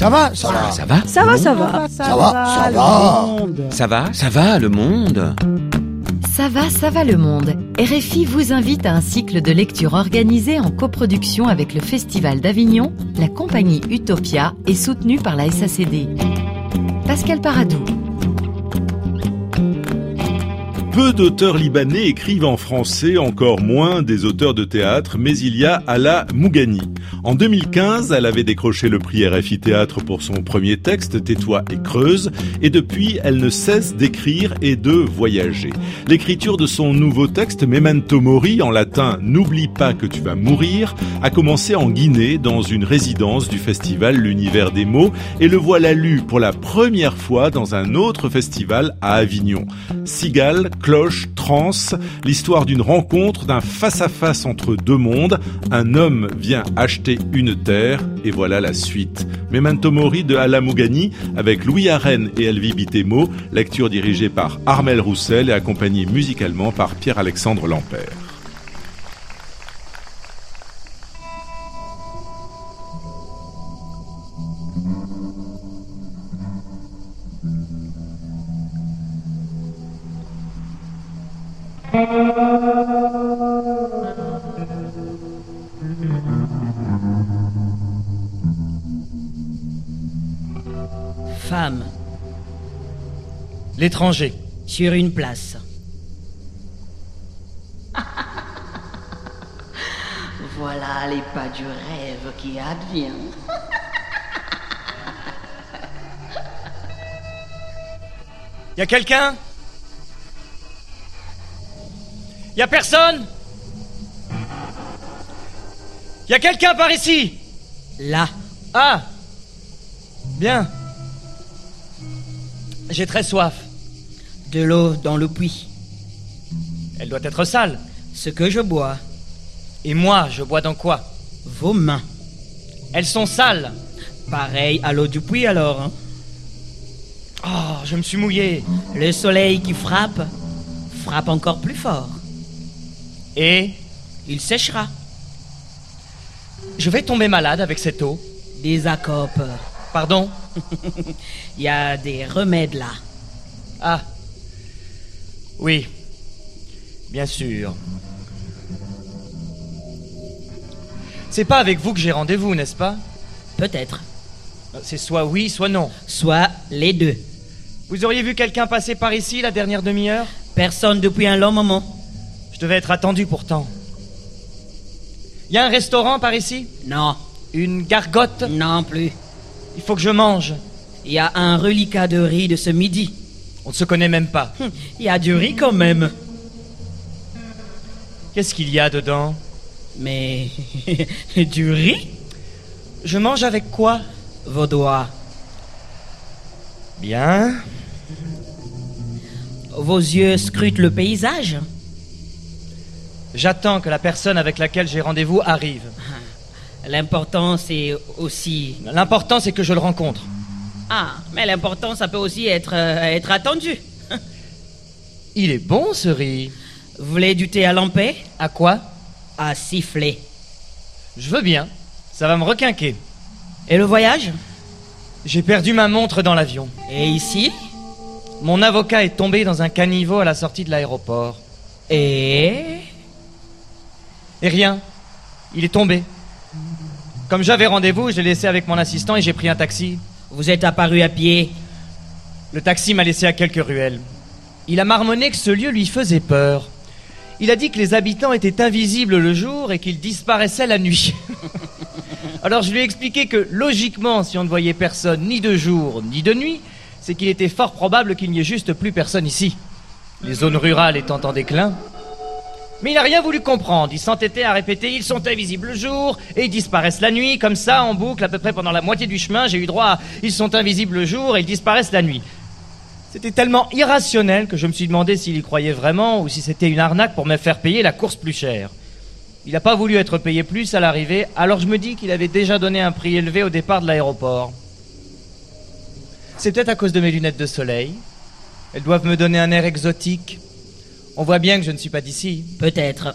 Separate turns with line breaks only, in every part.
Ça va, ça va.
Ça va
Ça va, ça va.
Ça va, ça va.
Ça va Ça va, le monde
Ça va, ça va le monde. RFI vous invite à un cycle de lecture organisé en coproduction avec le Festival d'Avignon, la compagnie Utopia et soutenu par la SACD. Pascal Paradou.
Peu d'auteurs libanais écrivent en français, encore moins des auteurs de théâtre, mais il y a Ala Mougani. En 2015, elle avait décroché le prix RFI Théâtre pour son premier texte, Tais-toi et creuse, et depuis, elle ne cesse d'écrire et de voyager. L'écriture de son nouveau texte, Memento Mori, en latin N'oublie pas que tu vas mourir, a commencé en Guinée, dans une résidence du festival L'Univers des mots, et le voilà lu pour la première fois dans un autre festival à Avignon. Cloche, trance, l'histoire d'une rencontre, d'un face-à-face entre deux mondes. Un homme vient acheter une terre, et voilà la suite. Memento Mori de Ala Mougani, avec Louis Arène et Elvie Bitemo, lecture dirigée par Armel Roussel et accompagnée musicalement par Pierre-Alexandre Lampère.
Femme,
L'étranger.
sur une place.
Voilà les pas du rêve qui advient.
Y a quelqu'un? Y a personne Y a quelqu'un par ici
Là,
Ah Bien. J'ai très soif.
de l'eau dans le puits.
Elle doit être sale.
Ce que je bois,
Et moi, je bois dans quoi?
Vos mains.
Elles sont sales.
Pareil à l'eau du puits alors. hein.
Oh, je me suis mouillé.
Le soleil qui frappe, frappe encore plus fort.
Et
Il séchera.
je vais tomber malade avec cette eau.
Des acopes.
Pardon?
Il y a des remèdes là.
Ah. Oui. Bien sûr. C'est pas avec vous que j'ai rendez-vous, n'est-ce pas?
Peut-être.
C'est soit oui, soit non.
Soit les deux.
Vous auriez vu quelqu'un passer par ici la dernière demi-heure?
Personne depuis un long moment.
Je devais être attendu pourtant. Y a un restaurant par ici?
Non,
Une gargote?
Non plus.
Il faut que je mange.
Il y a un reliquat de riz de ce midi.
On ne se connaît même pas.
Hum, Il y a du riz quand même.
Qu'est-ce qu'il y a dedans?
Mais du riz?
Je mange avec quoi?
Vos doigts.
Bien.
Vos yeux scrutent le paysage.
J'attends que la personne avec laquelle j'ai rendez-vous arrive.
L'important c'est aussi...
L'important, c'est que je le rencontre.
Ah, mais l'important ça peut aussi être, euh, être attendu.
Il est bon, ce riz.
Vous voulez du thé à lamper
À quoi?
À siffler.
Je veux bien. Ça va me requinquer.
Et le voyage?
J'ai perdu ma montre dans l'avion.
Et ici?
Mon avocat est tombé dans un caniveau à la sortie de l'aéroport.
Et...
Et rien. Il est tombé. Comme j'avais rendez-vous, je l'ai laissé avec mon assistant et j'ai pris un taxi.
Vous êtes apparu à pied.
Le taxi m'a laissé à quelques ruelles. Il a marmonné que ce lieu lui faisait peur. Il a dit que les habitants étaient invisibles le jour et qu'ils disparaissaient la nuit. Alors je lui ai expliqué que logiquement, si on ne voyait personne ni de jour ni de nuit, c'est qu'il était fort probable qu'il n'y ait juste plus personne ici. Les zones rurales étant en déclin. Mais il n'a rien voulu comprendre. Il s'entêtait à répéter ils sont invisibles le jour et ils disparaissent la nuit. Comme ça, en boucle, à peu près pendant la moitié du chemin, j'ai eu droit à ils sont invisibles le jour et ils disparaissent la nuit. C'était tellement irrationnel que je me suis demandé s'il y croyait vraiment ou si c'était une arnaque pour me faire payer la course plus chère. Il n'a pas voulu être payé plus à l'arrivée, alors je me dis qu'il avait déjà donné un prix élevé au départ de l'aéroport. C'est peut-être à cause de mes lunettes de soleil. Elles doivent me donner un air exotique. On voit bien que je ne suis pas d'ici.
Peut-être.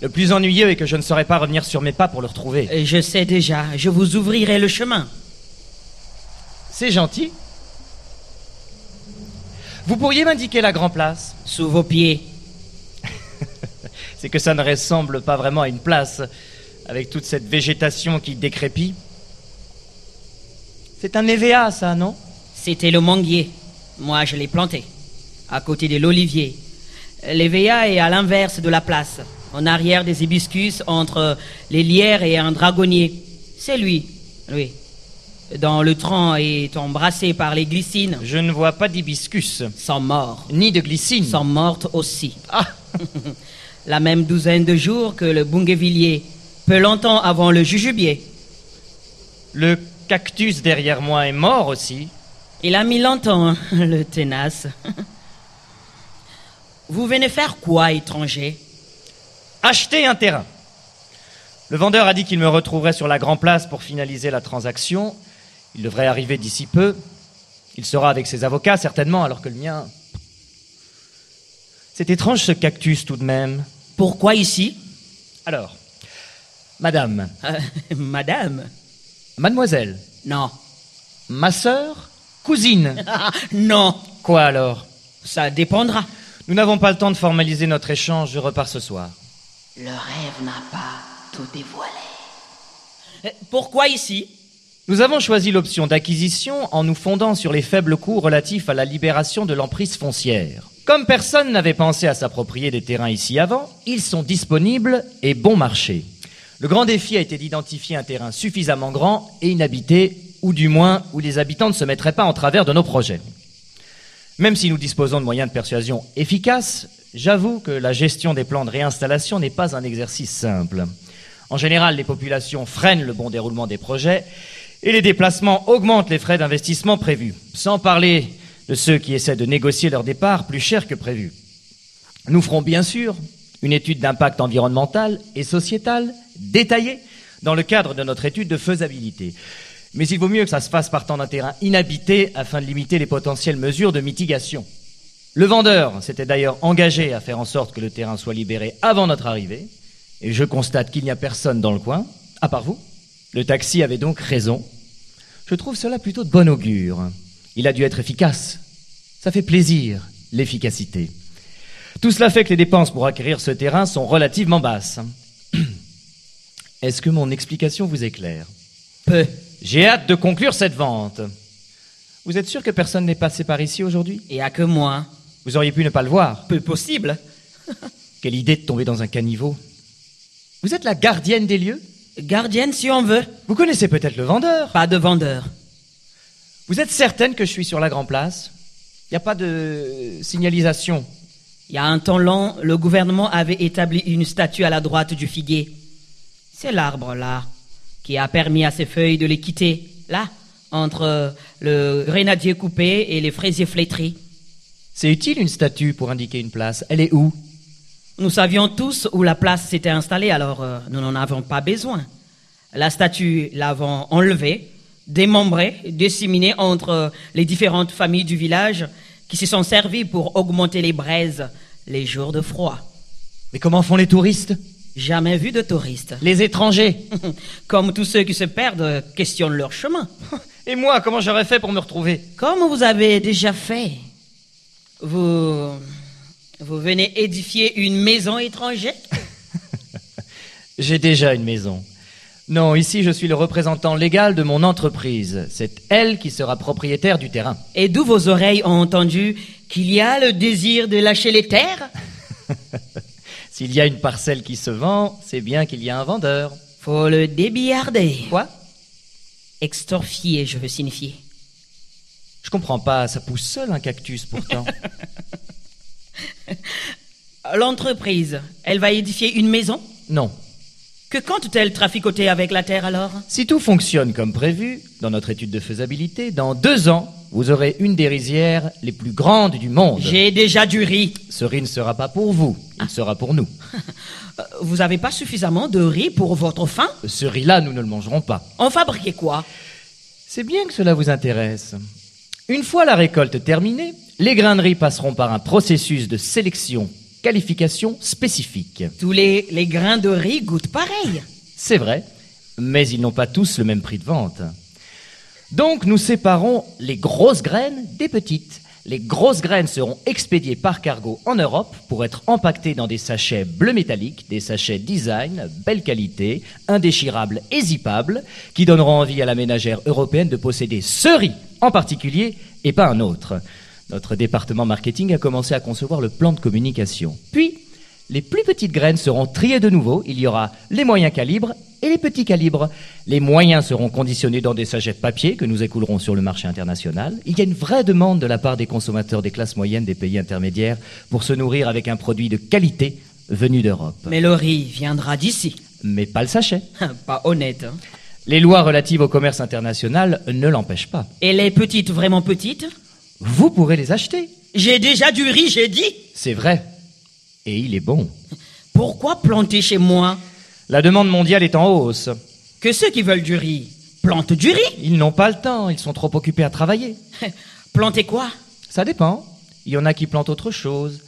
Le plus ennuyeux est que je ne saurais pas revenir sur mes pas pour le retrouver.
Et Je sais déjà, je vous ouvrirai le chemin.
C'est gentil. Vous pourriez m'indiquer la Grand Place?
Sous vos pieds.
C'est que ça ne ressemble pas vraiment à une place, avec toute cette végétation qui décrépit. C'est un EVA, ça, non?
C'était le manguier. Moi, je l'ai planté. À côté de l'olivier. L'EVA est à l'inverse de la place. En arrière des hibiscus, entre les lierres et un dragonnier. C'est lui. Oui. Dans le tronc est embrassé par les glycines.
Je ne vois pas d'hibiscus,
Sont morts.
ni de glycine.
Sont mortes aussi.
Ah
La même douzaine de jours que le bougainvillier. Peu longtemps avant le jujubier.
Le cactus derrière moi est mort aussi.
Il a mis longtemps, hein, le tenace. Vous venez faire quoi, étranger?
Acheter un terrain. Le vendeur a dit qu'il me retrouverait sur la Grand Place pour finaliser la transaction. Il devrait arriver d'ici peu. Il sera avec ses avocats, certainement, alors que le mien. C'est étrange ce cactus tout de même.
Pourquoi ici?
Alors, madame,
Euh, Madame?
Mademoiselle,
Non.
ma sœur, cousine.
Non,
Quoi alors?
Ça dépendra.
Nous n'avons pas le temps de formaliser notre échange, je repars ce soir.
Le rêve n'a pas tout dévoilé.
Euh, Pourquoi ici?
Nous avons choisi l'option d'acquisition en nous fondant sur les faibles coûts relatifs à la libération de l'emprise foncière. Comme personne n'avait pensé à s'approprier des terrains ici avant, ils sont disponibles et bon marché. Le grand défi a été d'identifier un terrain suffisamment grand et inhabité, ou du moins où les habitants ne se mettraient pas en travers de nos projets. Même si nous disposons de moyens de persuasion efficaces, j'avoue que la gestion des plans de réinstallation n'est pas un exercice simple. En général, les populations freinent le bon déroulement des projets et les déplacements augmentent les frais d'investissement prévus, sans parler de ceux qui essaient de négocier leur départ plus cher que prévu. Nous ferons bien sûr une étude d'impact environnemental et sociétal détaillée dans le cadre de notre étude de faisabilité. Mais il vaut mieux que ça se fasse partant d'un terrain inhabité afin de limiter les potentielles mesures de mitigation. Le vendeur s'était d'ailleurs engagé à faire en sorte que le terrain soit libéré avant notre arrivée, et je constate qu'il n'y a personne dans le coin, à part vous. Le taxi avait donc raison. Je trouve cela plutôt de bon augure. Il a dû être efficace. Ça fait plaisir, l'efficacité. Tout cela fait que les dépenses pour acquérir ce terrain sont relativement basses. Est-ce que mon explication vous est claire
Peu.
J'ai hâte de conclure cette vente. Vous êtes sûr que personne n'est passé par ici aujourd'hui?
Et à que moi?
Vous auriez pu ne pas le voir.
Peu possible.
Quelle idée de tomber dans un caniveau. Vous êtes la gardienne des lieux?
Gardienne si on veut.
Vous connaissez peut-être le vendeur
Pas de vendeur.
Vous êtes certaine que je suis sur la Grand Place? Il n'y a pas de signalisation?
Il y a un temps long, le gouvernement avait établi une statue à la droite du figuier. C'est l'arbre là qui a permis à ses feuilles de les quitter, là, entre le grenadier coupé et les fraisiers flétris.
C'est utile une statue pour indiquer une place. Elle est où?
Nous savions tous où la place s'était installée, alors euh, nous n'en avons pas besoin. La statue l'avons enlevée, démembrée, disséminée entre euh, les différentes familles du village qui se sont servies pour augmenter les braises les jours de froid.
Mais comment font les touristes?
Jamais vu de touristes.
Les étrangers
Comme tous ceux qui se perdent questionnent leur chemin.
Et moi, comment j'aurais fait pour me retrouver?
Comme vous avez déjà fait, vous, vous venez édifier une maison étrangère?
J'ai déjà une maison. Non, ici je suis le représentant légal de mon entreprise. C'est elle qui sera propriétaire du terrain.
Et d'où vos oreilles ont entendu qu'il y a le désir de lâcher les terres?
S'il y a une parcelle qui se vend, c'est bien qu'il y a un vendeur.
Faut le débillarder.
Quoi?
Extorfier, je veux signifier.
Je comprends pas, ça pousse seul un cactus pourtant.
L'entreprise, elle va édifier une maison?
Non.
Que compte-t-elle traficoter avec la terre alors?
Si tout fonctionne comme prévu, dans notre étude de faisabilité, dans deux ans, vous aurez une des rizières les plus grandes du monde.
J'ai déjà du riz.
Ce riz ne sera pas pour vous, il sera pour nous.
Euh, Vous avez pas suffisamment de riz pour votre faim?
Ce riz-là, nous ne le mangerons pas.
En fabriquez quoi?
C'est bien que cela vous intéresse. Une fois la récolte terminée, les grains de riz passeront par un processus de sélection, qualification spécifique.
Tous les, les grains de riz goûtent pareil.
C'est vrai, mais ils n'ont pas tous le même prix de vente. Donc nous séparons les grosses graines des petites. Les grosses graines seront expédiées par cargo en Europe pour être empaquetées dans des sachets bleu métallique, des sachets design, belle qualité, indéchirables et zippables, qui donneront envie à la ménagère européenne de posséder ce riz en particulier et pas un autre. Notre département marketing a commencé à concevoir le plan de communication. Puis, les plus petites graines seront triées de nouveau. Il y aura les moyens calibres et les petits calibres. Les moyens seront conditionnés dans des sachets de papier que nous écoulerons sur le marché international. Il y a une vraie demande de la part des consommateurs des classes moyennes des pays intermédiaires pour se nourrir avec un produit de qualité venu d'Europe.
Mais le riz viendra d'ici.
Mais pas le sachet.
Pas honnête. hein.
Les lois relatives au commerce international ne l'empêchent pas.
Et les petites, vraiment petites?
Vous pourrez les acheter.
J'ai déjà du riz, j'ai dit.
C'est vrai. Et il est bon.
Pourquoi planter chez moi?
La demande mondiale est en hausse.
Que ceux qui veulent du riz plantent du riz?
Ils n'ont pas le temps, ils sont trop occupés à travailler.
Planter quoi?
Ça dépend. Il y en a qui plantent autre chose.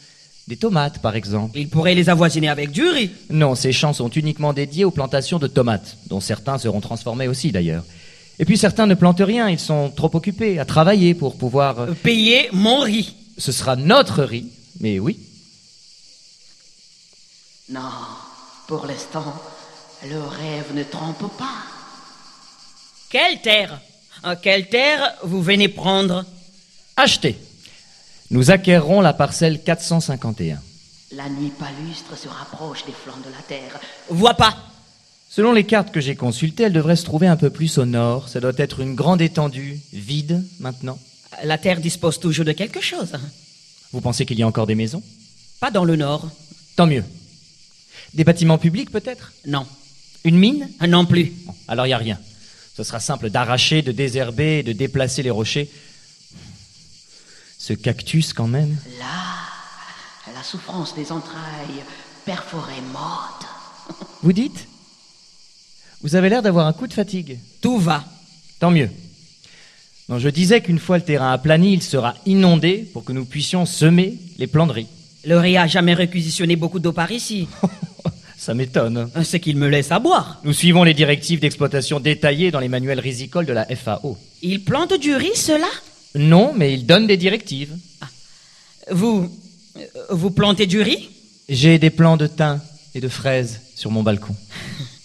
Des tomates, par exemple.
Ils pourraient les avoisiner avec du riz.
Non, ces champs sont uniquement dédiés aux plantations de tomates, dont certains seront transformés aussi d'ailleurs. Et puis certains ne plantent rien, ils sont trop occupés à travailler pour pouvoir... euh,
Payer mon riz.
Ce sera notre riz, mais oui.
Non, pour l'instant, le rêve ne trompe pas.
Quelle terre? Quelle terre vous venez prendre?
Acheter. Nous acquérerons la parcelle 451.
La nuit palustre se rapproche des flancs de la terre.
Vois pas.
Selon les cartes que j'ai consultées, elle devrait se trouver un peu plus au nord. Ça doit être une grande étendue, vide maintenant.
La terre dispose toujours de quelque chose.
Vous pensez qu'il y a encore des maisons?
Pas dans le nord.
Tant mieux. Des bâtiments publics peut-être?
Non.
Une mine?
Non plus.
Bon, alors il n'y a rien. Ce sera simple d'arracher, de désherber, de déplacer les rochers. Ce cactus quand même.
Là, la souffrance des entrailles perforées mortes.
Vous dites? Vous avez l'air d'avoir un coup de fatigue.
Tout va.
Tant mieux. Non, je disais qu'une fois le terrain aplani, il sera inondé pour que nous puissions semer les plants de riz.
Le riz a jamais réquisitionné beaucoup d'eau par ici.
Ça m'étonne.
C'est qu'il me laisse à boire.
Nous suivons les directives d'exploitation détaillées dans les manuels rizicoles de la FAO.
Il plante du riz, cela?
Non, mais il donne des directives.
Vous. euh, Vous plantez du riz?
J'ai des plants de thym et de fraises sur mon balcon.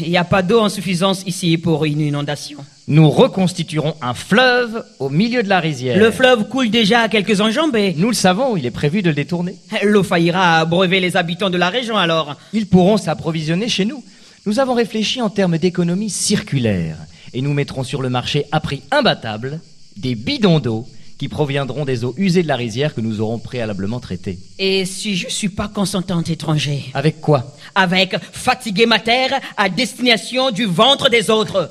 Il n'y a pas d'eau en suffisance ici pour une inondation.
Nous reconstituerons un fleuve au milieu de la rizière.
Le fleuve coule déjà à quelques enjambées.
Nous le savons, il est prévu de le détourner.
L'eau faillira abreuver les habitants de la région alors.
Ils pourront s'approvisionner chez nous. Nous avons réfléchi en termes d'économie circulaire et nous mettrons sur le marché à prix imbattable des bidons d'eau qui proviendront des eaux usées de la rizière que nous aurons préalablement traitées.
Et si je suis pas consentante étranger?
Avec quoi?
Avec fatiguer ma terre à destination du ventre des autres.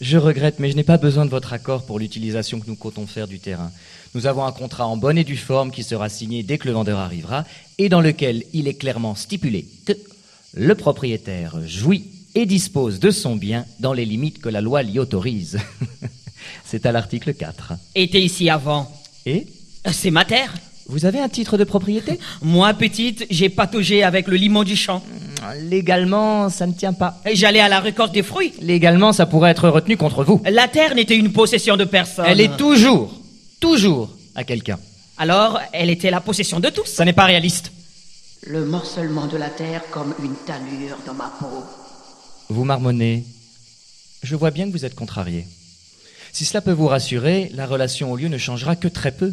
Je regrette, mais je n'ai pas besoin de votre accord pour l'utilisation que nous comptons faire du terrain. Nous avons un contrat en bonne et due forme qui sera signé dès que le vendeur arrivera et dans lequel il est clairement stipulé que le propriétaire jouit et dispose de son bien dans les limites que la loi l'y autorise. C'est à l'article 4.
Était ici avant.
Et
C'est ma terre.
vous avez un titre de propriété?
Moi, petite, j'ai pataugé avec le limon du champ.
Légalement, ça ne tient pas.
J'allais à la récolte des fruits.
Légalement, ça pourrait être retenu contre vous.
La terre n'était une possession de personne.
Elle est toujours, toujours à quelqu'un.
Alors, elle était la possession de tous.
Ça n'est pas réaliste.
Le morcellement de la terre comme une tannure dans ma peau.
Vous marmonnez. Je vois bien que vous êtes contrarié. Si cela peut vous rassurer, la relation au lieu ne changera que très peu.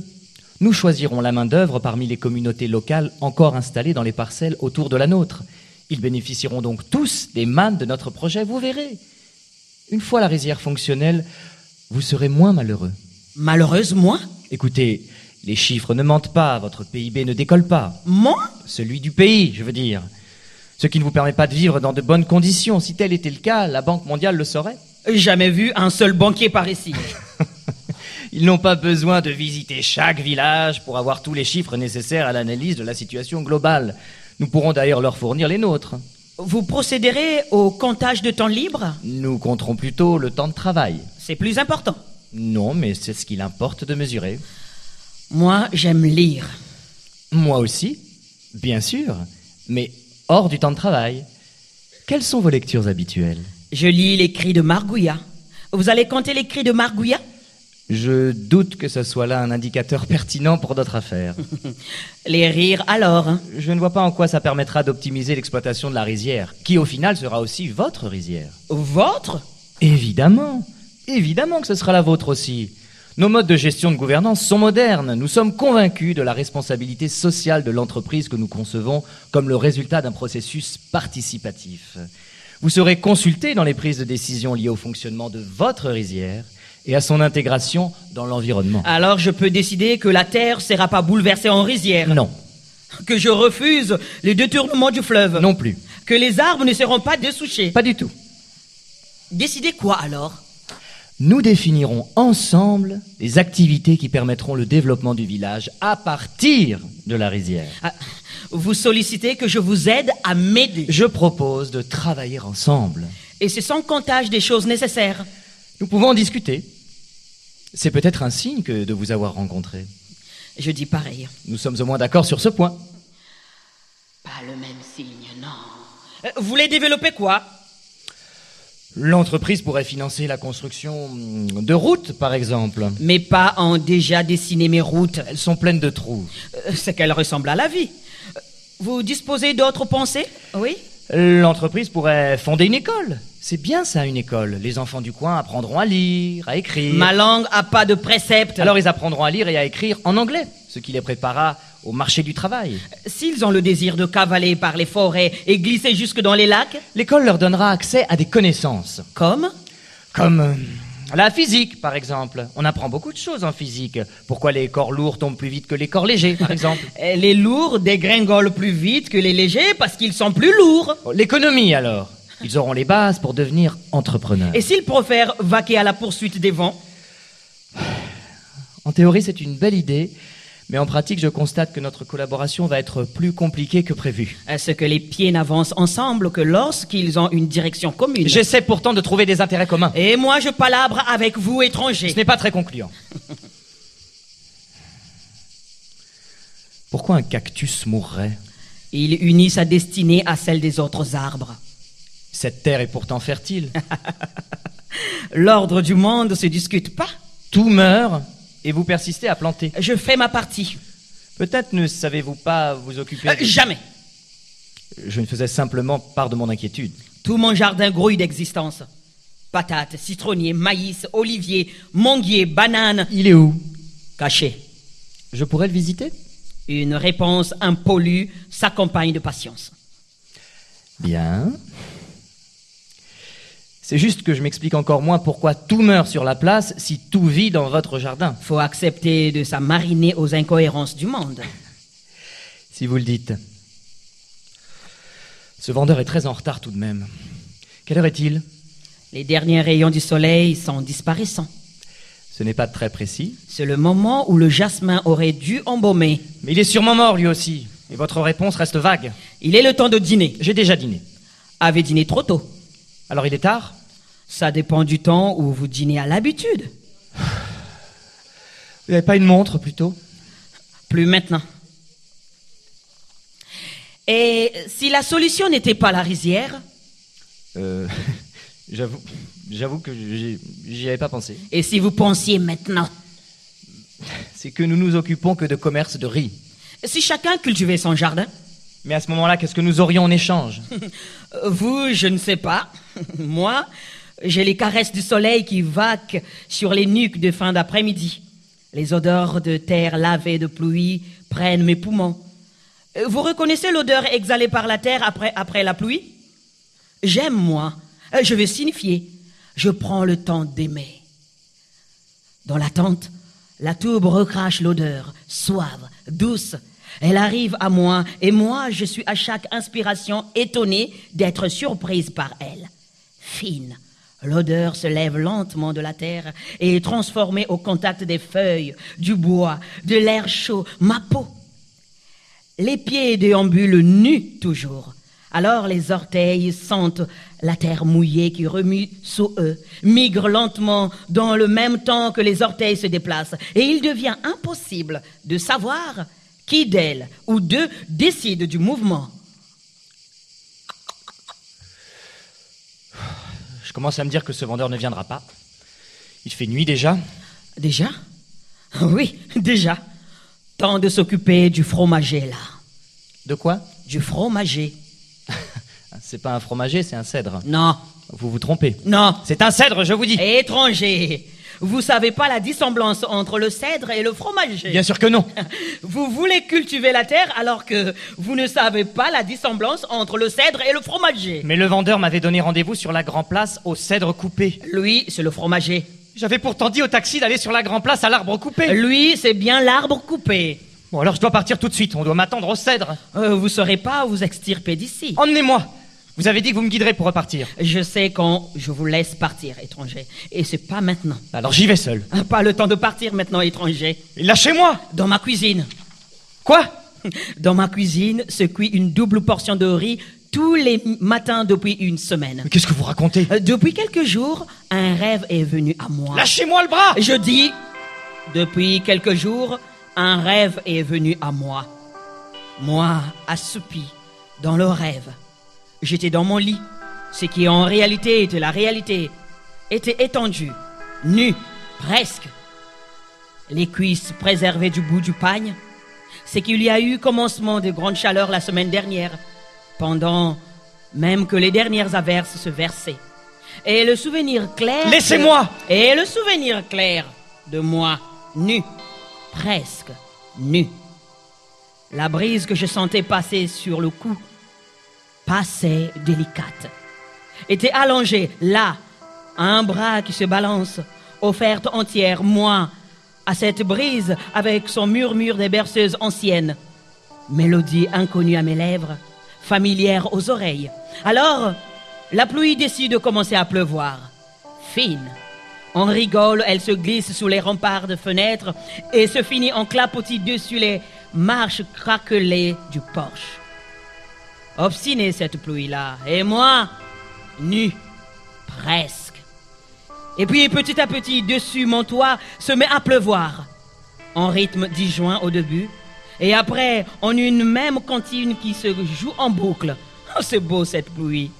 Nous choisirons la main-d'œuvre parmi les communautés locales encore installées dans les parcelles autour de la nôtre. Ils bénéficieront donc tous des mannes de notre projet, vous verrez. Une fois la rizière fonctionnelle, vous serez moins malheureux.
Malheureuse, moi
Écoutez, les chiffres ne mentent pas, votre PIB ne décolle pas.
Moi
Celui du pays, je veux dire. Ce qui ne vous permet pas de vivre dans de bonnes conditions. Si tel était le cas, la Banque mondiale le saurait.
Jamais vu un seul banquier par ici.
Ils n'ont pas besoin de visiter chaque village pour avoir tous les chiffres nécessaires à l'analyse de la situation globale. Nous pourrons d'ailleurs leur fournir les nôtres.
Vous procéderez au comptage de temps libre?
Nous compterons plutôt le temps de travail.
C'est plus important.
Non, mais c'est ce qu'il importe de mesurer.
Moi, j'aime lire.
Moi aussi, bien sûr, mais hors du temps de travail. Quelles sont vos lectures habituelles?
Je lis les cris de Margouilla, Vous allez compter les cris de Margouilla?
Je doute que ce soit là un indicateur pertinent pour notre affaire.
Les rires alors hein?
Je ne vois pas en quoi ça permettra d'optimiser l'exploitation de la rizière, qui au final sera aussi votre rizière.
Votre?
Évidemment, évidemment que ce sera la vôtre aussi. Nos modes de gestion de gouvernance sont modernes. Nous sommes convaincus de la responsabilité sociale de l'entreprise que nous concevons comme le résultat d'un processus participatif. Vous serez consulté dans les prises de décision liées au fonctionnement de votre rizière et à son intégration dans l'environnement.
Alors je peux décider que la terre sera pas bouleversée en rizière
Non,
Que je refuse les détournements du fleuve
non plus.
Que les arbres ne seront pas dessouchés
Pas du tout.
Décidez quoi alors?
Nous définirons ensemble les activités qui permettront le développement du village à partir de la rizière.
Ah, Vous sollicitez que je vous aide à m'aider.
Je propose de travailler ensemble.
Et c'est sans comptage des choses nécessaires.
Nous pouvons en discuter. C'est peut-être un signe que de vous avoir rencontré.
Je dis pareil.
Nous sommes au moins d'accord sur ce point.
Pas le même signe, non.
Euh, Vous voulez développer quoi?
L'entreprise pourrait financer la construction hum, de routes, par exemple.
Mes pas ont déjà dessiné mes routes.
Elles sont pleines de trous.
Euh, C'est qu'elles ressemblent à la vie. Vous disposez d'autres pensées? Oui
L'entreprise pourrait fonder une école. C'est bien ça, une école. Les enfants du coin apprendront à lire, à écrire.
Ma langue a pas de précepte.
Alors ils apprendront à lire et à écrire en anglais, ce qui les préparera au marché du travail.
S'ils ont le désir de cavaler par les forêts et glisser jusque dans les lacs,
L'école leur donnera accès à des connaissances.
comme?
Comme euh, la physique, par exemple. On apprend beaucoup de choses en physique. Pourquoi les corps lourds tombent plus vite que les corps légers, par exemple
euh, les lourds dégringolent plus vite que les légers parce qu'ils sont plus lourds.
Oh, L'économie, alors. Ils auront les bases pour devenir entrepreneurs.
Et s'ils préfèrent vaquer à la poursuite des vents
En théorie, c'est une belle idée, mais en pratique, je constate que notre collaboration va être plus compliquée que prévu.
Est-ce que les pieds n'avancent ensemble que lorsqu'ils ont une direction commune?
J'essaie pourtant de trouver des intérêts communs.
Et moi, je palabre avec vous, étrangers.
Ce n'est pas très concluant. Pourquoi un cactus mourrait?
Il unit sa destinée à celle des autres arbres.
Cette terre est pourtant fertile.
L'ordre du monde se discute pas.
Tout meurt et vous persistez à planter.
Je fais ma partie.
Peut-être ne savez-vous pas vous occuper.
Euh,
de-
jamais.
Je ne faisais simplement part de mon inquiétude.
Tout mon jardin grouille d'existence. Patates, citronniers, maïs, oliviers, manguiers, bananes,
Il est où
cachés.
Je pourrais le visiter
Une réponse impolie s'accompagne de patience.
Bien. C'est juste que je m'explique encore moins pourquoi tout meurt sur la place si tout vit dans votre jardin.
Faut accepter de s'amariner aux incohérences du monde.
Si vous le dites. Ce vendeur est très en retard tout de même. Quelle heure est-il?
Les derniers rayons du soleil sont disparaissants.
Ce n'est pas très précis.
C'est le moment où le jasmin aurait dû embaumer.
Mais il est sûrement mort lui aussi. Et votre réponse reste vague.
Il est le temps de dîner.
J'ai déjà dîné.
Avez dîné trop tôt.
Alors il est tard?
Ça dépend du temps où vous dînez à l'habitude.
Vous n'avez pas une montre plutôt?
Plus maintenant. Et si la solution n'était pas la rizière,
Euh. J'avoue, j'avoue que j'y j'y avais pas pensé.
et si vous pensiez maintenant,
C'est que nous nous occupons que de commerce de riz.
si chacun cultivait son jardin,
Mais à ce moment-là, qu'est-ce que nous aurions en échange?
Vous, je ne sais pas, moi, j'ai les caresses du soleil qui vaquent sur les nuques de fin d'après-midi. Les odeurs de terre lavée de pluie prennent mes poumons. Euh, Vous reconnaissez l'odeur exhalée par la terre après, la pluie? J'aime, moi. Euh, Je vais signifier. Je prends le temps d'aimer. Dans la tente, la tourbe recrache l'odeur, suave, douce. Elle arrive à moi, et moi, je suis à chaque inspiration étonnée d'être surprise par elle. Fine, l'odeur se lève lentement de la terre et est transformée au contact des feuilles, du bois, de l'air chaud, ma peau. Les pieds déambulent nus toujours. Alors les orteils sentent la terre mouillée qui remue sous eux, migrent lentement dans le même temps que les orteils se déplacent, et il devient impossible de savoir qui d'elles ou d'eux décide du mouvement.
Je commence à me dire que ce vendeur ne viendra pas. Il fait nuit déjà.
Déjà? Oui, déjà. Temps de s'occuper du fromager, là.
De quoi?
Du fromager.
C'est pas un fromager, c'est un cèdre.
Non,
Vous vous trompez.
non.
C'est un cèdre, je vous dis.
Étranger. Vous savez pas la dissemblance entre le cèdre et le fromager.
Bien sûr que non.
Vous voulez cultiver la terre alors que vous ne savez pas la dissemblance entre le cèdre et le fromager.
Mais le vendeur m'avait donné rendez-vous sur la Grand Place au cèdre coupé.
Lui, c'est le fromager.
J'avais pourtant dit au taxi d'aller sur la Grand Place à l'arbre coupé.
Lui, c'est bien l'arbre coupé.
Bon, alors je dois partir tout de suite. On doit m'attendre au cèdre.
Euh, vous saurez pas vous extirper d'ici.
Emmenez-moi. Vous avez dit que vous me guiderez pour repartir.
Je sais quand je vous laisse partir, étranger. Et c'est pas maintenant.
Alors j'y vais seul.
Pas le temps de partir maintenant, étranger.
Lâchez-moi
Dans ma cuisine.
Quoi?
Dans ma cuisine se cuit une double portion de riz tous les matins depuis une semaine.
Mais qu'est-ce que vous racontez?
Euh, Depuis quelques jours, un rêve est venu à moi.
Lâchez-moi le bras
Je dis, depuis quelques jours, un rêve est venu à moi. Moi, assoupi, dans le rêve. J'étais dans mon lit. Ce qui en réalité était la réalité était étendu, nu, presque. Les cuisses préservées du bout du pagne. C'est qu'il y a eu commencement de grandes chaleurs la semaine dernière, pendant même que les dernières averses se versaient. Et le souvenir clair.
Laissez-moi
Et le souvenir clair de moi, nu, presque nu. La brise que je sentais passer sur le cou, passait délicate, était allongée là, un bras qui se balance, offerte entière, moi, à cette brise avec son murmure des berceuses anciennes. Mélodie inconnue à mes lèvres, familière aux oreilles. Alors, la pluie décide de commencer à pleuvoir. Fine. On rigole, elle se glisse sous les remparts de fenêtres et se finit en clapotis dessus les marches craquelées du porche. Obstinée cette pluie-là, et moi, nu, presque. Et puis petit à petit, dessus mon toit, se met à pleuvoir, en rythme disjoint au début, et après, en une même cantine qui se joue en boucle. Oh, c'est beau cette pluie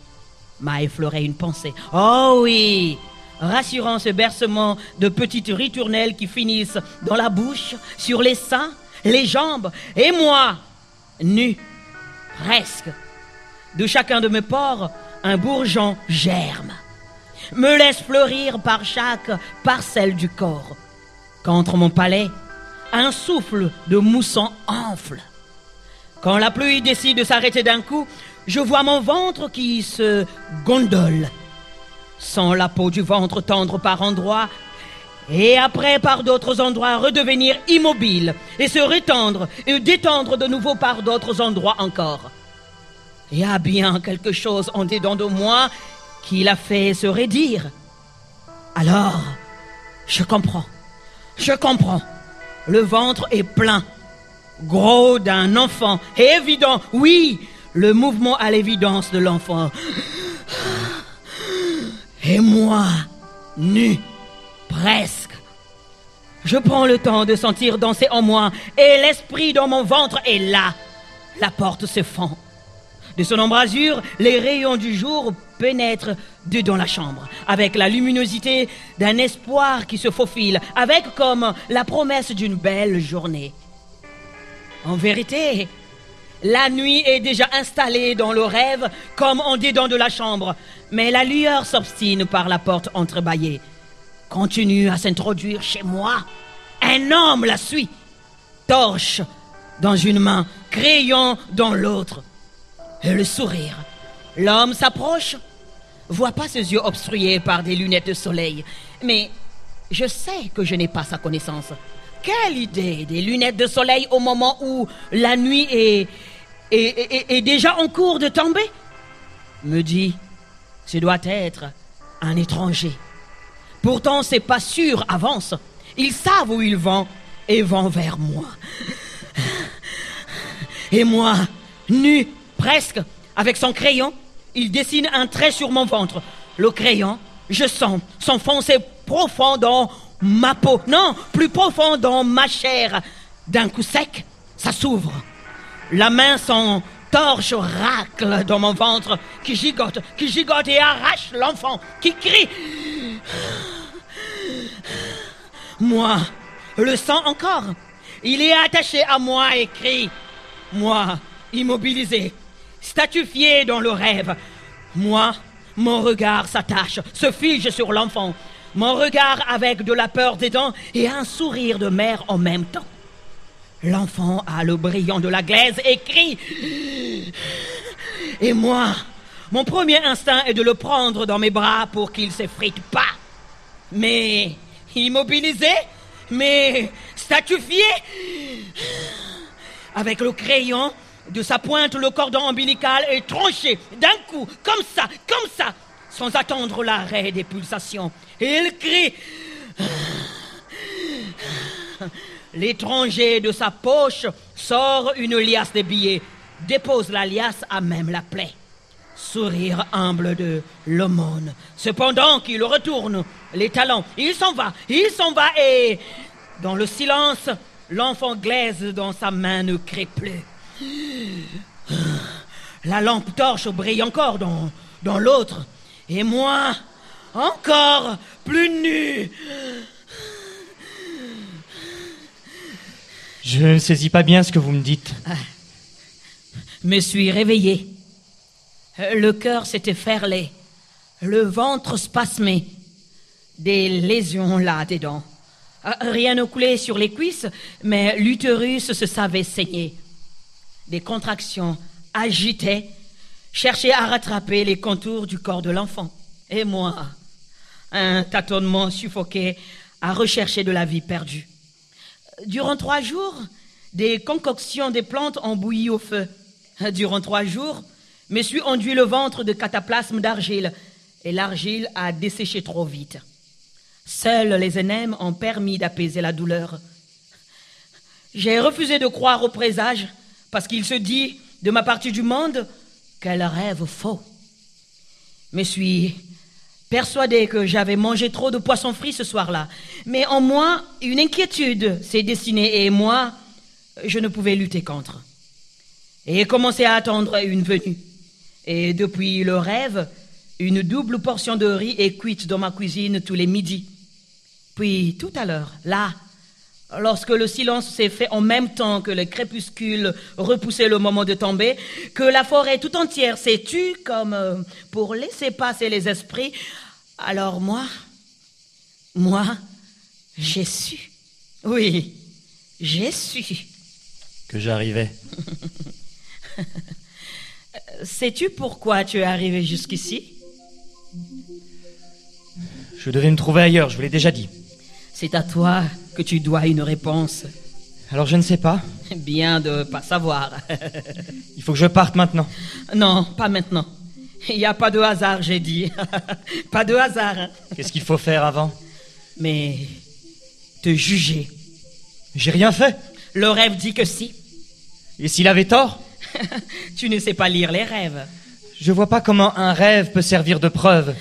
m'a effleuré une pensée. Oh oui Rassurant ce bercement de petites ritournelles qui finissent dans la bouche, sur les seins, les jambes, et moi, nu, presque. De chacun de mes pores, un bourgeon germe, me laisse fleurir par chaque parcelle du corps. Qu'entre mon palais, un souffle de mousson enfle. Quand la pluie décide de s'arrêter d'un coup, je vois mon ventre qui se gondole, sans la peau du ventre tendre par endroits, et après par d'autres endroits redevenir immobile, et se rétendre et détendre de nouveau par d'autres endroits encore. Il y a bien quelque chose en dedans de moi qui l'a fait se raidir. Alors, je comprends, je comprends. Le ventre est plein, gros d'un enfant, et évident, oui, le mouvement à l'évidence de l'enfant. Et moi, nu, presque. Je prends le temps de sentir danser en moi, et l'esprit dans mon ventre est là. La porte se fend. De son embrasure, les rayons du jour pénètrent dedans la chambre, avec la luminosité d'un espoir qui se faufile, avec comme la promesse d'une belle journée. En vérité, la nuit est déjà installée dans le rêve comme en dedans de la chambre, mais la lueur s'obstine par la porte entrebâillée. Continue à s'introduire chez moi. Un homme la suit. Torche dans une main, crayon dans l'autre. Le sourire. L'homme s'approche, voit pas ses yeux obstrués par des lunettes de soleil, mais je sais que je n'ai pas sa connaissance. Quelle idée des lunettes de soleil au moment où la nuit est- est déjà en cours de tomber? Me dit, ce doit être un étranger. Pourtant, c'est pas sûr, avance. Ils savent où ils vont et vont vers moi. Et moi, nu, presque, avec son crayon, il dessine un trait sur mon ventre. Le crayon, je sens s'enfoncer profond dans ma peau. Non, plus profond dans ma chair. D'un coup sec, ça s'ouvre. La main sans torche racle dans mon ventre, qui gigote, qui gigote et arrache l'enfant, qui crie. Moi, le sang encore. Il est attaché à moi et crie. Moi, immobilisé, statufié dans le rêve. Moi, mon regard s'attache, se fige sur l'enfant. Mon regard avec de la peur des dents et un sourire de mère en même temps. L'enfant a le brillant de la glaise et crie. Et moi, mon premier instinct est de le prendre dans mes bras pour qu'il s'effrite pas. Mais immobilisé, mais statufié, avec le crayon de sa pointe, le cordon ombilical est tranché d'un coup, comme ça, comme ça, sans attendre l'arrêt des pulsations. Et il crie. L'étranger de sa poche sort une liasse de billets, dépose la liasse à même la plaie. Sourire humble de l'aumône. Cependant qu'il retourne les talons, il s'en va, il s'en va et, dans le silence, l'enfant glaise dans sa main ne crée plus. La lampe torche brille encore dans, dans l'autre. Et moi, encore plus nu.
Je ne saisis pas bien ce que vous me dites.
Me suis réveillé. Le cœur s'était ferlé. Le ventre spasmé. Des lésions là-dedans. Rien ne coulait sur les cuisses, mais l'utérus se savait saigner. Des contractions agitaient, cherchaient à rattraper les contours du corps de l'enfant. Et moi, un tâtonnement suffoqué à rechercher de la vie perdue. Durant trois jours, des concoctions des plantes ont bouilli au feu. Durant trois jours, me suis enduit le ventre de cataplasme d'argile et l'argile a desséché trop vite. Seuls les énèmes ont permis d'apaiser la douleur. J'ai refusé de croire au présage parce qu'il se dit de ma partie du monde qu'elle rêve faux. Me suis persuadé que j'avais mangé trop de poisson frit ce soir-là. Mais en moi, une inquiétude s'est dessinée et moi, je ne pouvais lutter contre. Et commencé à attendre une venue. Et depuis le rêve, une double portion de riz est cuite dans ma cuisine tous les midis. Puis tout à l'heure, là, lorsque le silence s'est fait en même temps que le crépuscule repoussait le moment de tomber, que la forêt tout entière s'est tue comme euh, pour laisser passer les esprits, alors moi, moi, j'ai su. Oui, j'ai su.
Que j'arrivais.
Sais-tu pourquoi tu es arrivé jusqu'ici?
Je devais me trouver ailleurs, je vous l'ai déjà dit.
C'est à toi que tu dois une réponse.
Alors je ne sais pas.
Bien de pas savoir.
Il faut que je parte maintenant.
non, pas maintenant. Il n'y a pas de hasard, j'ai dit. pas de hasard.
Qu'est-ce qu'il faut faire avant?
Mais te juger.
J'ai rien fait.
Le rêve dit que si.
Et s'il avait tort?
Tu ne sais pas lire les rêves.
Je vois pas comment un rêve peut servir de preuve.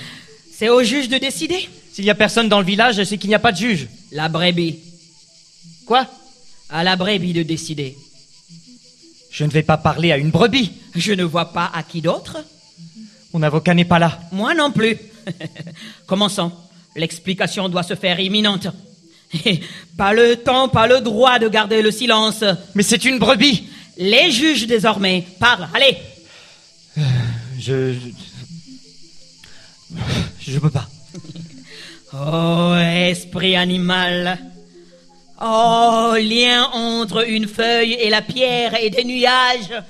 C'est au juge de décider.
S'il y a personne dans le village, c'est qu'il n'y a pas de juge.
La brebis.
Quoi?
À la brebis de décider.
Je ne vais pas parler à une brebis.
Je ne vois pas à qui d'autre.
Mon avocat n'est pas là.
Moi non plus. Commençons. L'explication doit se faire imminente. pas le temps, pas le droit de garder le silence.
Mais c'est une brebis.
Les juges désormais parlent. Allez.
Je... Je peux pas.
Oh, esprit animal. Oh, lien entre une feuille et la pierre et des nuages.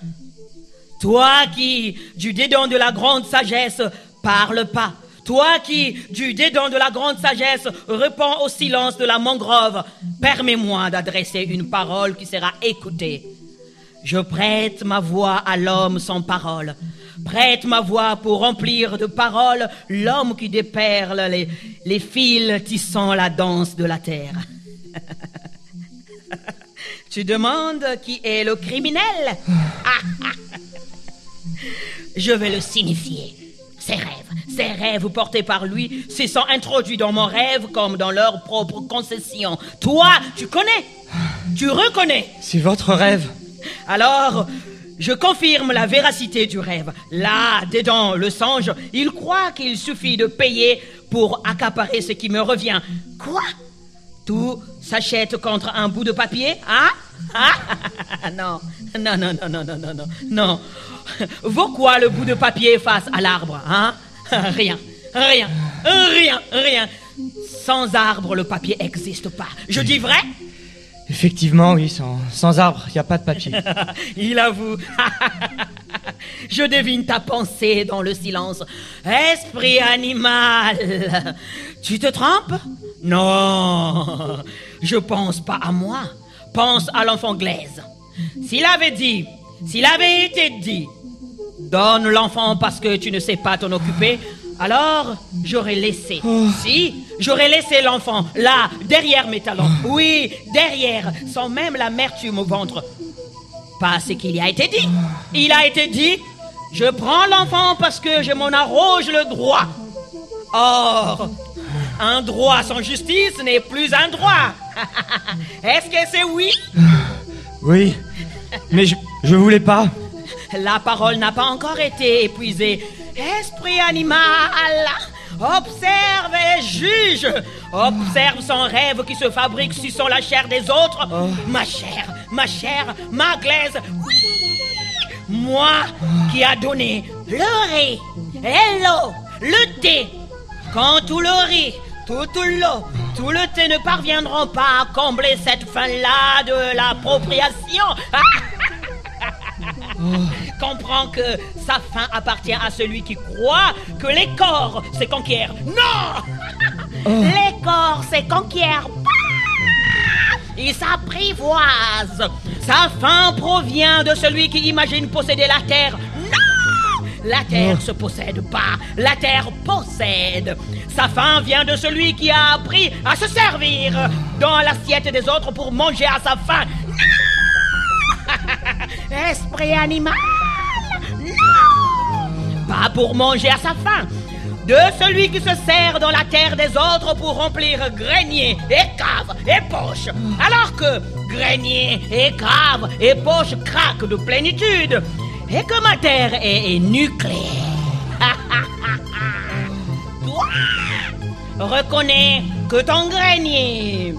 Toi qui, du dédain de la grande sagesse, parle pas. Toi qui, du dédain de la grande sagesse, réponds au silence de la mangrove, permets-moi d'adresser une parole qui sera écoutée. Je prête ma voix à l'homme sans parole. Prête ma voix pour remplir de paroles l'homme qui déperle les, les fils tissant la danse de la terre. tu demandes qui est le criminel? Je vais le signifier. Ses rêves, ses rêves portés par lui se sont introduits dans mon rêve comme dans leur propre concession. Toi, tu connais? Tu reconnais?
C'est votre rêve.
Alors, je confirme la véracité du rêve. Là, dedans, le songe, il croit qu'il suffit de payer pour accaparer ce qui me revient. Quoi? Tout s'achète contre un bout de papier Hein? Hein Non, non, non, non, non, non, non, non. Non. Vaut quoi le bout de papier face à l'arbre Hein? Rien, rien, rien, rien. Sans arbre, le papier n'existe pas. Je dis vrai?
Effectivement, oui, sans, arbre, il n'y a pas de papier.
Il avoue. Je devine ta pensée dans le silence. Esprit animal. Tu te trompes? Non. Je pense pas à moi. Pense à l'enfant glaise. S'il avait dit, s'il avait été dit, donne l'enfant parce que tu ne sais pas t'en occuper, alors j'aurais laissé. Si, j'aurais laissé l'enfant là, derrière mes talons. Oui, derrière, sans même l'amertume au ventre. Pas ce qu'il y a été dit. Il a été dit, je prends l'enfant parce que je m'en arroge le droit. Or, un droit sans justice n'est plus un droit. Est-ce que c'est oui?
Oui, mais je, je voulais pas.
La parole n'a pas encore été épuisée. Esprit animal, observe et juge. Observe son rêve qui se fabrique suçant la chair des autres. Ma chair, ma chair, ma glaise. Oui, moi qui a donné le riz et l'eau, le thé. Quand tout le riz, tout l'eau, tout le thé ne parviendront pas à combler cette fin-là de l'appropriation. Comprends que sa fin appartient à celui qui croit que les corps se conquièrent. Non Les corps se conquièrent pas Ils s'apprivoisent. Sa fin provient de celui qui imagine posséder la terre. Non La terre se possède pas. La terre possède. Sa fin vient de celui qui a appris à se servir dans l'assiette des autres pour manger à sa faim. Esprit animal Non Pas pour manger à sa faim. De celui qui se sert dans la terre des autres pour remplir grenier et cave et poche. Alors que grenier et cave et poche craquent de plénitude. Et que ma terre est, est nucléaire. Toi, reconnais que ton grenier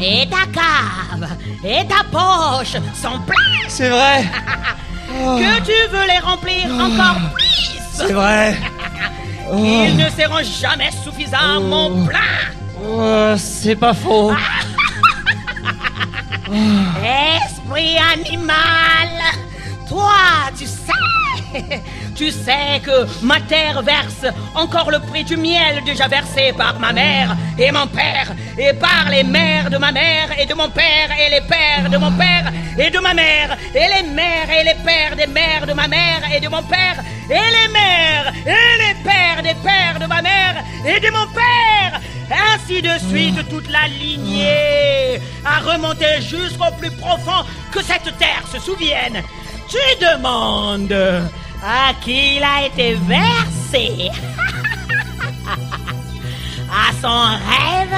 et ta cave et ta poche sont pleins.
C'est vrai,
Que tu veux les remplir encore plus.
C'est vrai.
Ils ne seront jamais suffisamment pleins.
Oh, c'est pas faux.
Esprit animal, toi, tu sais, tu sais que ma terre verse encore le prix du miel déjà versé par ma mère et mon père, et par les mères de ma mère et de mon père et les pères de mon père et de ma mère, et les mères et les pères des mères de ma mère et de mon père, et les mères et les pères des pères de ma mère et de mon père. Ainsi de suite, toute la lignée a remonté jusqu'au plus profond que cette terre se souvienne. Tu demandes à qui il a été versé À son rêve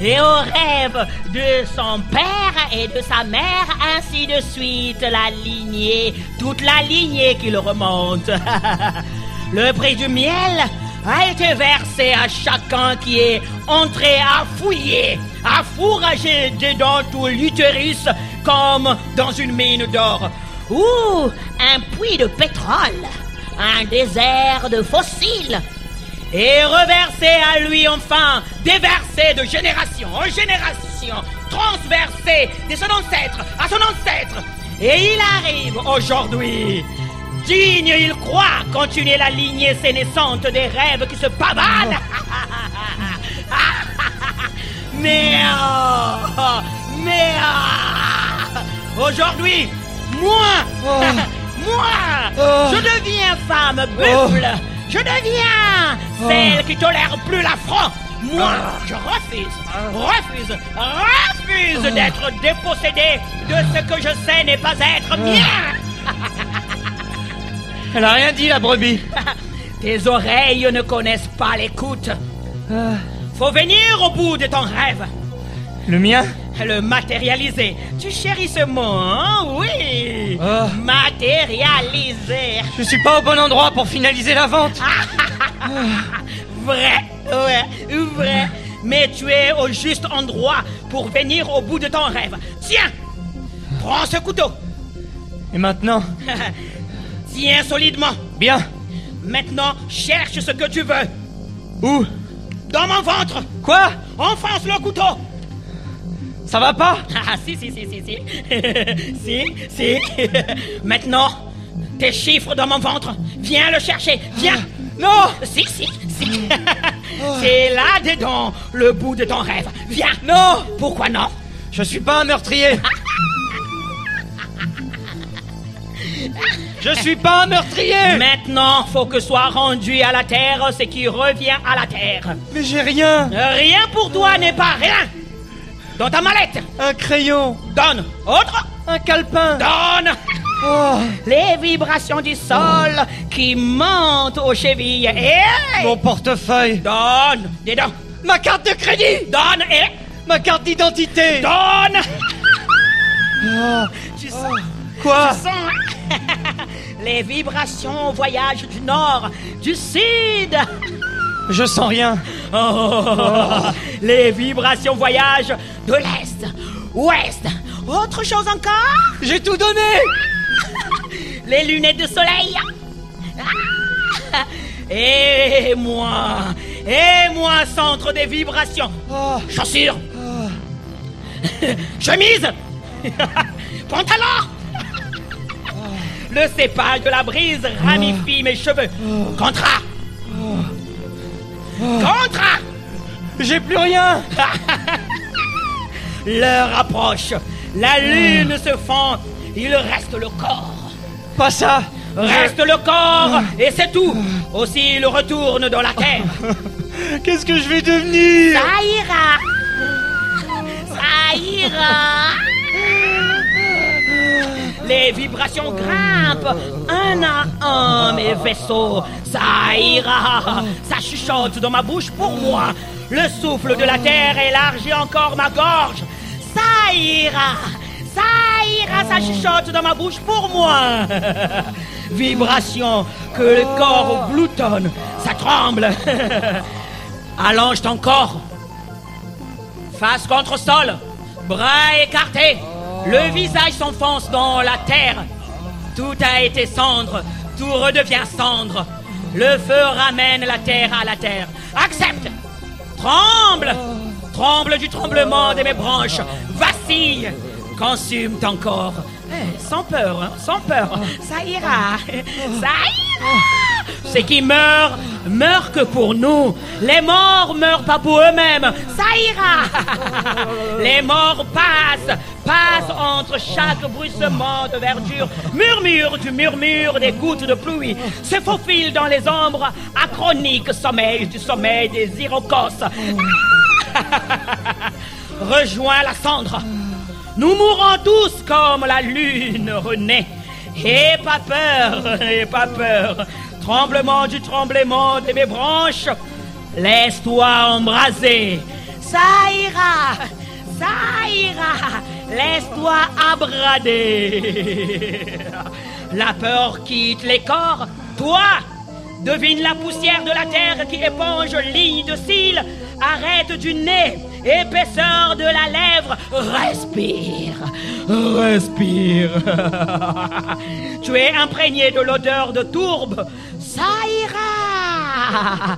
et au rêve de son père et de sa mère, ainsi de suite, la lignée, toute la lignée qui le remonte. Le prix du miel a été versé à chacun qui est entré à fouiller, à fourrager dedans tout l'utérus comme dans une mine d'or ou un puits de pétrole, un désert de fossiles, et reversé à lui enfin, déversé de génération en génération, transversé de son ancêtre à son ancêtre. Et il arrive aujourd'hui, digne, il croit, continuer la lignée sénescente des rêves qui se pavanent. mais, oh, mais, oh, aujourd'hui, moi, moi, je deviens femme buffle. Je deviens celle qui tolère plus l'affront. Moi, je refuse, refuse, refuse d'être dépossédé de ce que je sais n'est pas être mien.
Elle a rien dit, la brebis.
Tes oreilles ne connaissent pas l'écoute. Faut venir au bout de ton rêve.
Le mien
Le matérialiser. Tu chéris ce mot, hein? Oui.
Ah.
Matérialiser.
Je suis pas au bon endroit pour finaliser la vente.
Vrai, ouais, vrai. Mais tu es au juste endroit pour venir au bout de ton rêve. Tiens Prends ce couteau
Et maintenant
Tiens solidement
Bien.
Maintenant, cherche ce que tu veux
Où?
Dans mon ventre
Quoi?
Enfonce le couteau
Ça va pas?
Ah, si, si, si, si, si. si, si. Maintenant, tes chiffres dans mon ventre. Viens le chercher. Viens.
Non
Si, si, si. C'est là-dedans le bout de ton rêve. Viens.
Non
Pourquoi non?
Je suis pas un meurtrier Je suis pas un meurtrier
Maintenant, faut que soit rendu à la terre ce qui revient à la terre.
Mais j'ai rien
Rien pour toi n'est pas rien. Dans ta mallette.
Un crayon
Donne. Autre.
Un calepin
Donne.
Oh,
Les vibrations du sol qui montent aux chevilles. Et
Mon portefeuille
donne. Donc.
Ma carte de crédit
Donne et
Ma carte d'identité
donne. Tu sens,
Quoi?
Tu sens les vibrations voyagent du nord, du sud.
Je sens rien
Oh, les vibrations voyagent de l'est, ouest. Autre chose encore?
J'ai tout donné
Les lunettes de soleil. Ah. Et moi, et moi, centre des vibrations.
Oh,
Chaussures. Chemise. Pantalon. Le cépage de la brise ramifie mes cheveux. Contrat. Contrat.
J'ai plus rien
L'heure approche. La lune se fend. Il reste le corps.
Pas ça
Reste le corps. Et c'est tout. Aussi, il retourne dans la terre.
Qu'est-ce que je vais devenir?
Ça ira. Ça ira. Les vibrations grimpent un à un mes vaisseaux. Ça ira. Ça chuchote dans ma bouche pour moi. Le souffle de la terre élargit encore ma gorge. Ça ira. Ça ira. Ça chuchote dans ma bouche pour moi. Vibration que le corps gloutonne. Ça tremble. Allonge ton corps. Face contre sol, bras écartés, le visage s'enfonce dans la terre. Tout a été cendre, tout redevient cendre. Le feu ramène la terre à la terre. Accepte, tremble, tremble du tremblement de mes branches, vacille, consume ton corps. Eh, sans peur, hein, sans peur, ça ira, ça ira. Ceux qui meurent, meurent que pour nous. Les morts meurent pas pour eux-mêmes. Ça ira. Les morts passent, passent entre chaque bruissement de verdure, murmure du murmure des gouttes de pluie, se faufilent dans les ombres, achronique sommeil du sommeil des Iroquois. Rejoins la cendre. Nous mourrons tous comme la lune renaît. Et pas peur, et pas peur. Tremblement du tremblement de mes branches. Laisse-toi embraser. Ça ira, ça ira. Laisse-toi abrader. La peur quitte les corps. Toi, devine la poussière de la terre qui éponge ligne de cils. Arrête du nez, épaisseur de la lèvre. Respire, respire. tu es imprégné de l'odeur de tourbe. Ça ira.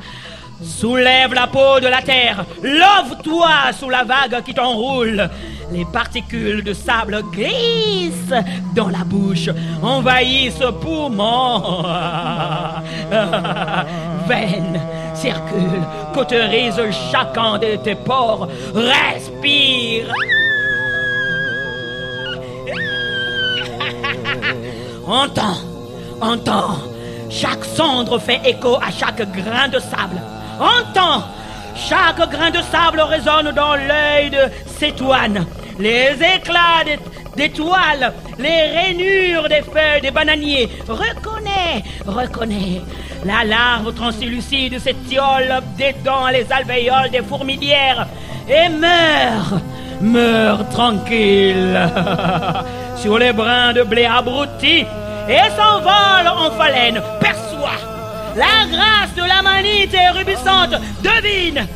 Soulève la peau de la terre, love-toi sous la vague qui t'enroule. Les particules de sable glissent dans la bouche, envahissent poumons. Veine, circule, cauterise chacun de tes pores. Respire. Entends, entends. Chaque cendre fait écho à chaque grain de sable. Entends. Chaque grain de sable résonne dans l'œil de Cétoine. Les éclats d'étoiles, les rainures des feuilles des bananiers. Reconnais, reconnais. La larve translucide s'étiole des dents les alvéoles des fourmilières. Et meurt, meurt tranquille. Sur les brins de blé abrutis. Et s'envole en phalène. Perçois. La grâce de la manite érubissante. Devine.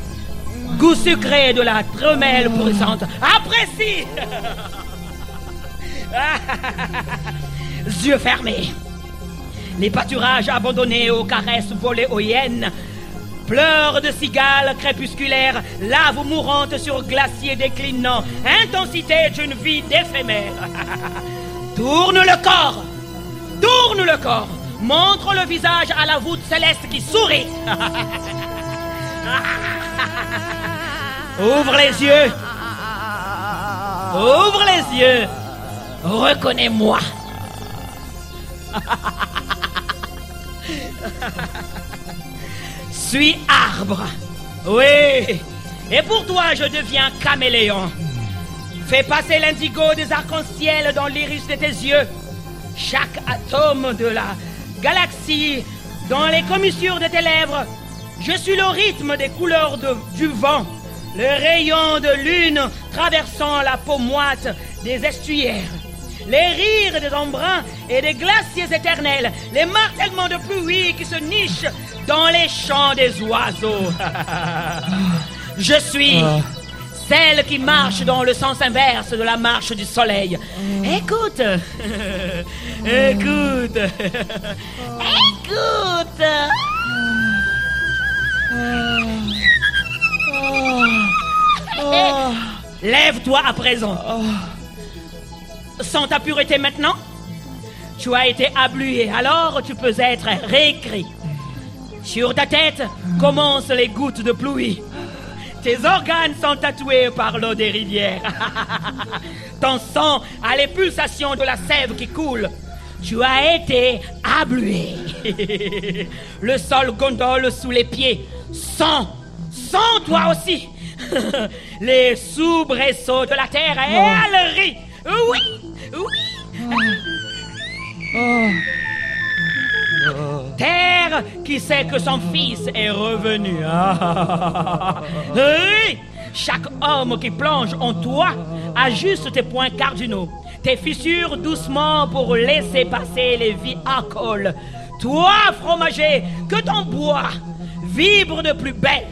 Goût sucré de la tremelle pourrissante. Apprécie Yeux fermés. Les pâturages abandonnés aux caresses volées aux hyènes. Pleurs de cigales crépusculaires, lave mourante sur glacier déclinant, intensité d'une vie d'éphémère. Tourne le corps Tourne le corps Montre le visage à la voûte céleste qui sourit Ouvre les yeux Ouvre les yeux Reconnais-moi Suis arbre. Oui. Et pour toi, je deviens caméléon. Fais passer l'indigo des arcs-en-ciel dans l'iris de tes yeux. Chaque atome de la galaxie dans les commissures de tes lèvres. Je suis le rythme des couleurs du vent. Le rayon de lune traversant la peau moite des estuaires. Les rires des embruns et des glaciers éternels. Les martèlements de pluie qui se nichent dans les champs des oiseaux. Je suis celle qui marche dans le sens inverse de la marche du soleil. Écoute. Écoute. Écoute. Lève-toi à présent. Sans ta pureté maintenant, tu as été ablué, alors tu peux être réécrit. Sur ta tête commencent les gouttes de pluie. Tes organes sont tatoués par l'eau des rivières. Ton sang a les pulsations de la sève qui coule. Tu as été ablué. Le sol gondole sous les pieds. Sang. Sang toi aussi. Les soubresauts de la terre et elle rit. Oui. Oui. Terre qui sait que son fils est revenu. Ah. Oui, chaque homme qui plonge en toi ajuste tes points cardinaux, tes fissures doucement pour laisser passer les vies alcool. Toi, fromager, que ton bois vibre de plus belle.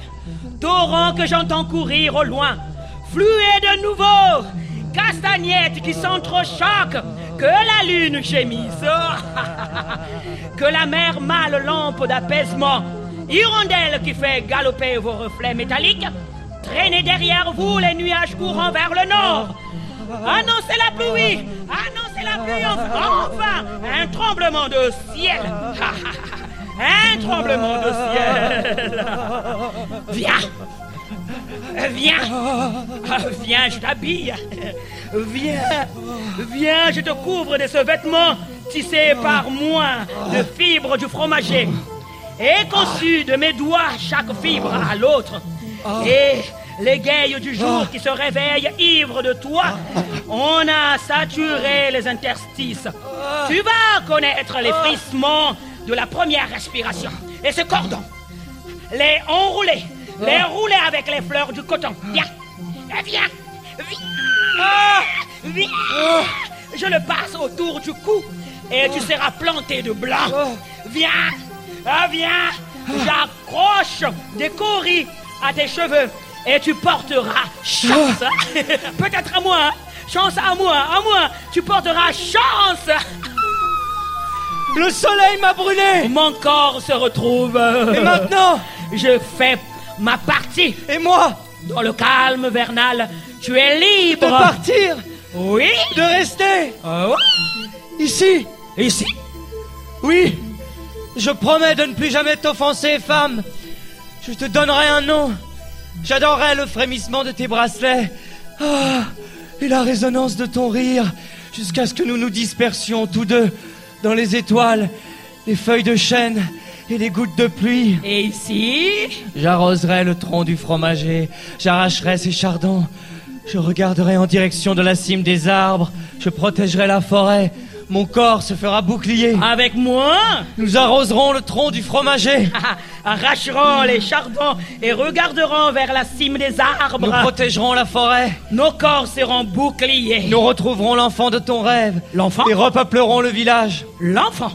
Torrent que j'entends courir au loin, fluet de nouveau. Castagnettes qui s'entrechoquent, que la lune gémisse, que la mer mâle lampe d'apaisement, hirondelle qui fait galoper vos reflets métalliques, traînez derrière vous les nuages courant vers le nord. Annoncez la pluie, annoncez la pluie, enfin, enfin, un tremblement de ciel. Un tremblement de ciel. Viens. Viens. Viens, je t'habille. Viens. Viens, je te couvre de ce vêtement tissé par moi de fibres du fromager. Et conçu de mes doigts chaque fibre à l'autre. Et l'égaye du jour qui se réveille ivre de toi, on a saturé les interstices. Tu vas connaître les frissements de la première respiration. Et ce cordon, les enrouler, les rouler avec les fleurs du coton. Viens, viens, viens, viens. Je le passe autour du cou et tu seras planté de blanc. Viens, ah, viens, j'accroche des coris à tes cheveux et tu porteras chance. Peut-être à moi, hein. chance à moi, à moi, tu porteras chance.
Le soleil m'a brûlé.
Mon corps se retrouve.
Et maintenant?
Je fais ma partie.
Et moi
Dans le calme vernal, tu es libre.
De partir
Oui.
De rester
ouais.
Ici
Ici.
Oui Je promets de ne plus jamais t'offenser, femme. Je te donnerai un nom. J'adorerai le frémissement de tes bracelets. Ah, et la résonance de ton rire, jusqu'à ce que nous nous dispersions tous deux dans les étoiles, les feuilles de chêne et les gouttes de pluie.
Et ici
J'arroserai le tronc du fromager, j'arracherai ses chardons, je regarderai en direction de la cime des arbres, je protégerai la forêt, mon corps se fera bouclier.
Avec moi
Nous arroserons le tronc du fromager.
Arracherons les chardons et regarderons vers la cime des arbres.
Nous protégerons la forêt.
Nos corps seront boucliers.
Nous retrouverons l'enfant de ton rêve.
L'enfant
Et repeuplerons le village.
L'enfant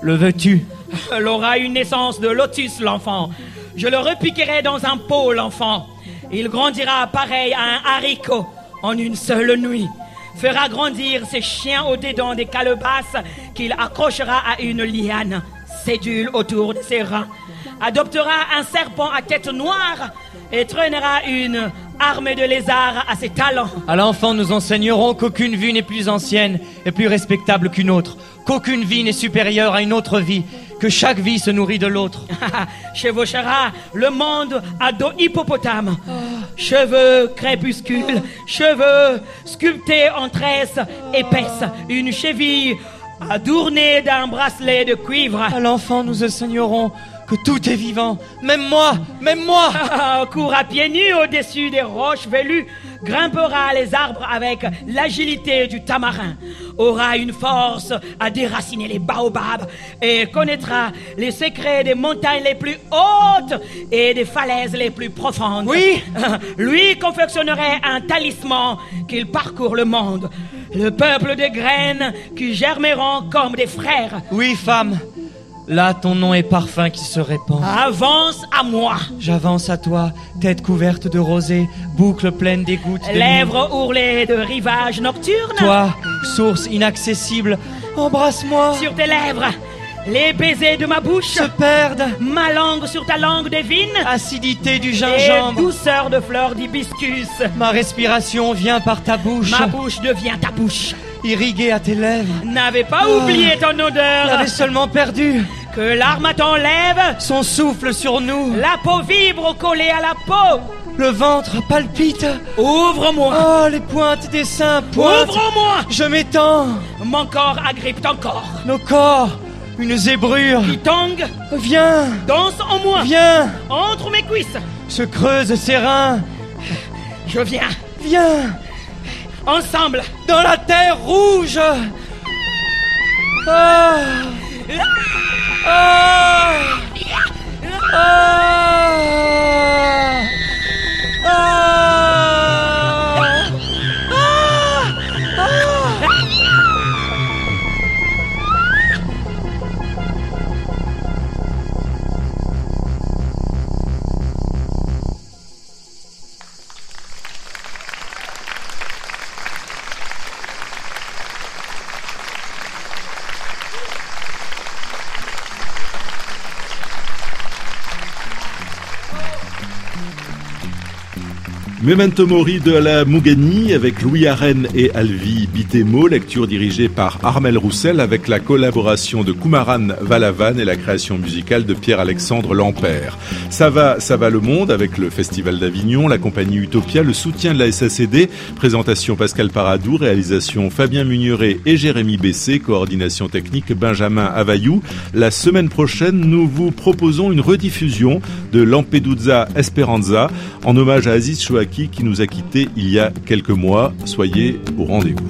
Le veux-tu?
Elle aura une naissance de lotus, l'enfant. Je le repiquerai dans un pot, l'enfant. Il grandira pareil à un haricot en une seule nuit. Fera grandir ses chiens au dedans des calebasses qu'il accrochera à une liane. Sédule autour de ses reins. Adoptera un serpent à tête noire et traînera une armée de lézards à ses talons.
À l'enfant, nous enseignerons qu'aucune vie n'est plus ancienne et plus respectable qu'une autre, qu'aucune vie n'est supérieure à une autre vie, que chaque vie se nourrit de l'autre.
Chevauchera le monde à dos hippopotame. Cheveux crépuscules, cheveux sculptés en tresses épaisses, une cheville adornée d'un bracelet de cuivre.
À l'enfant, nous enseignerons que tout est vivant, même moi, même moi.
Court à pieds nus au-dessus des roches velues, grimpera les arbres avec l'agilité du tamarin, aura une force à déraciner les baobabs et connaîtra les secrets des montagnes les plus hautes et des falaises les plus profondes.
Oui.
Lui confectionnerait un talisman qu'il parcourt le monde. Le peuple de graines qui germeront comme des frères.
Oui, femme. Là, ton nom est parfum qui se répand.
Avance à moi.
J'avance à toi, tête couverte de rosée, boucle pleine des gouttes. de.
Lèvres ourlées de rivages nocturnes.
Toi, source inaccessible, embrasse-moi.
Sur tes lèvres. Les baisers de ma bouche.
Se perdent.
Ma langue sur ta langue divine.
Acidité du
Et
gingembre.
douceur de fleurs d'hibiscus.
Ma respiration vient par ta bouche,
Ma bouche devient ta bouche.
Irriguée à tes lèvres.
N'avez pas oublié ton odeur.
J'avais seulement perdu
Que l'arme lèvre.
son souffle sur nous.
La peau vibre collée à la peau.
Le ventre palpite.
Ouvre-moi.
Oh, les pointes des seins pointent.
Ouvre-moi.
Je m'étends.
Mon corps agrippe ton corps.
Nos corps, une zébrure.
Qui tangue.
Viens,
Danse en moi.
viens.
Entre mes cuisses.
Se creuse ses reins.
Je viens.
Viens.
Ensemble.
Dans la terre rouge. Ah. Ah. Ah.
Memento Mori de la Mougani avec Louis Arène et Alvi Bitemo, lecture dirigée par Armel Roussel avec la collaboration de Kumaran Valavan et la création musicale de Pierre-Alexandre Lampère. Ça va, ça va le monde avec le Festival d'Avignon, la compagnie Utopia, le soutien de la SACD, présentation Pascal Paradou, réalisation Fabien Mugneret et Jérémy Bessé, coordination technique Benjamin Availlou. La semaine prochaine, nous vous proposons une rediffusion de Lampedusa Esperanza en hommage à Aziz Chouaki qui nous a quittés il y a quelques mois. Soyez au rendez-vous.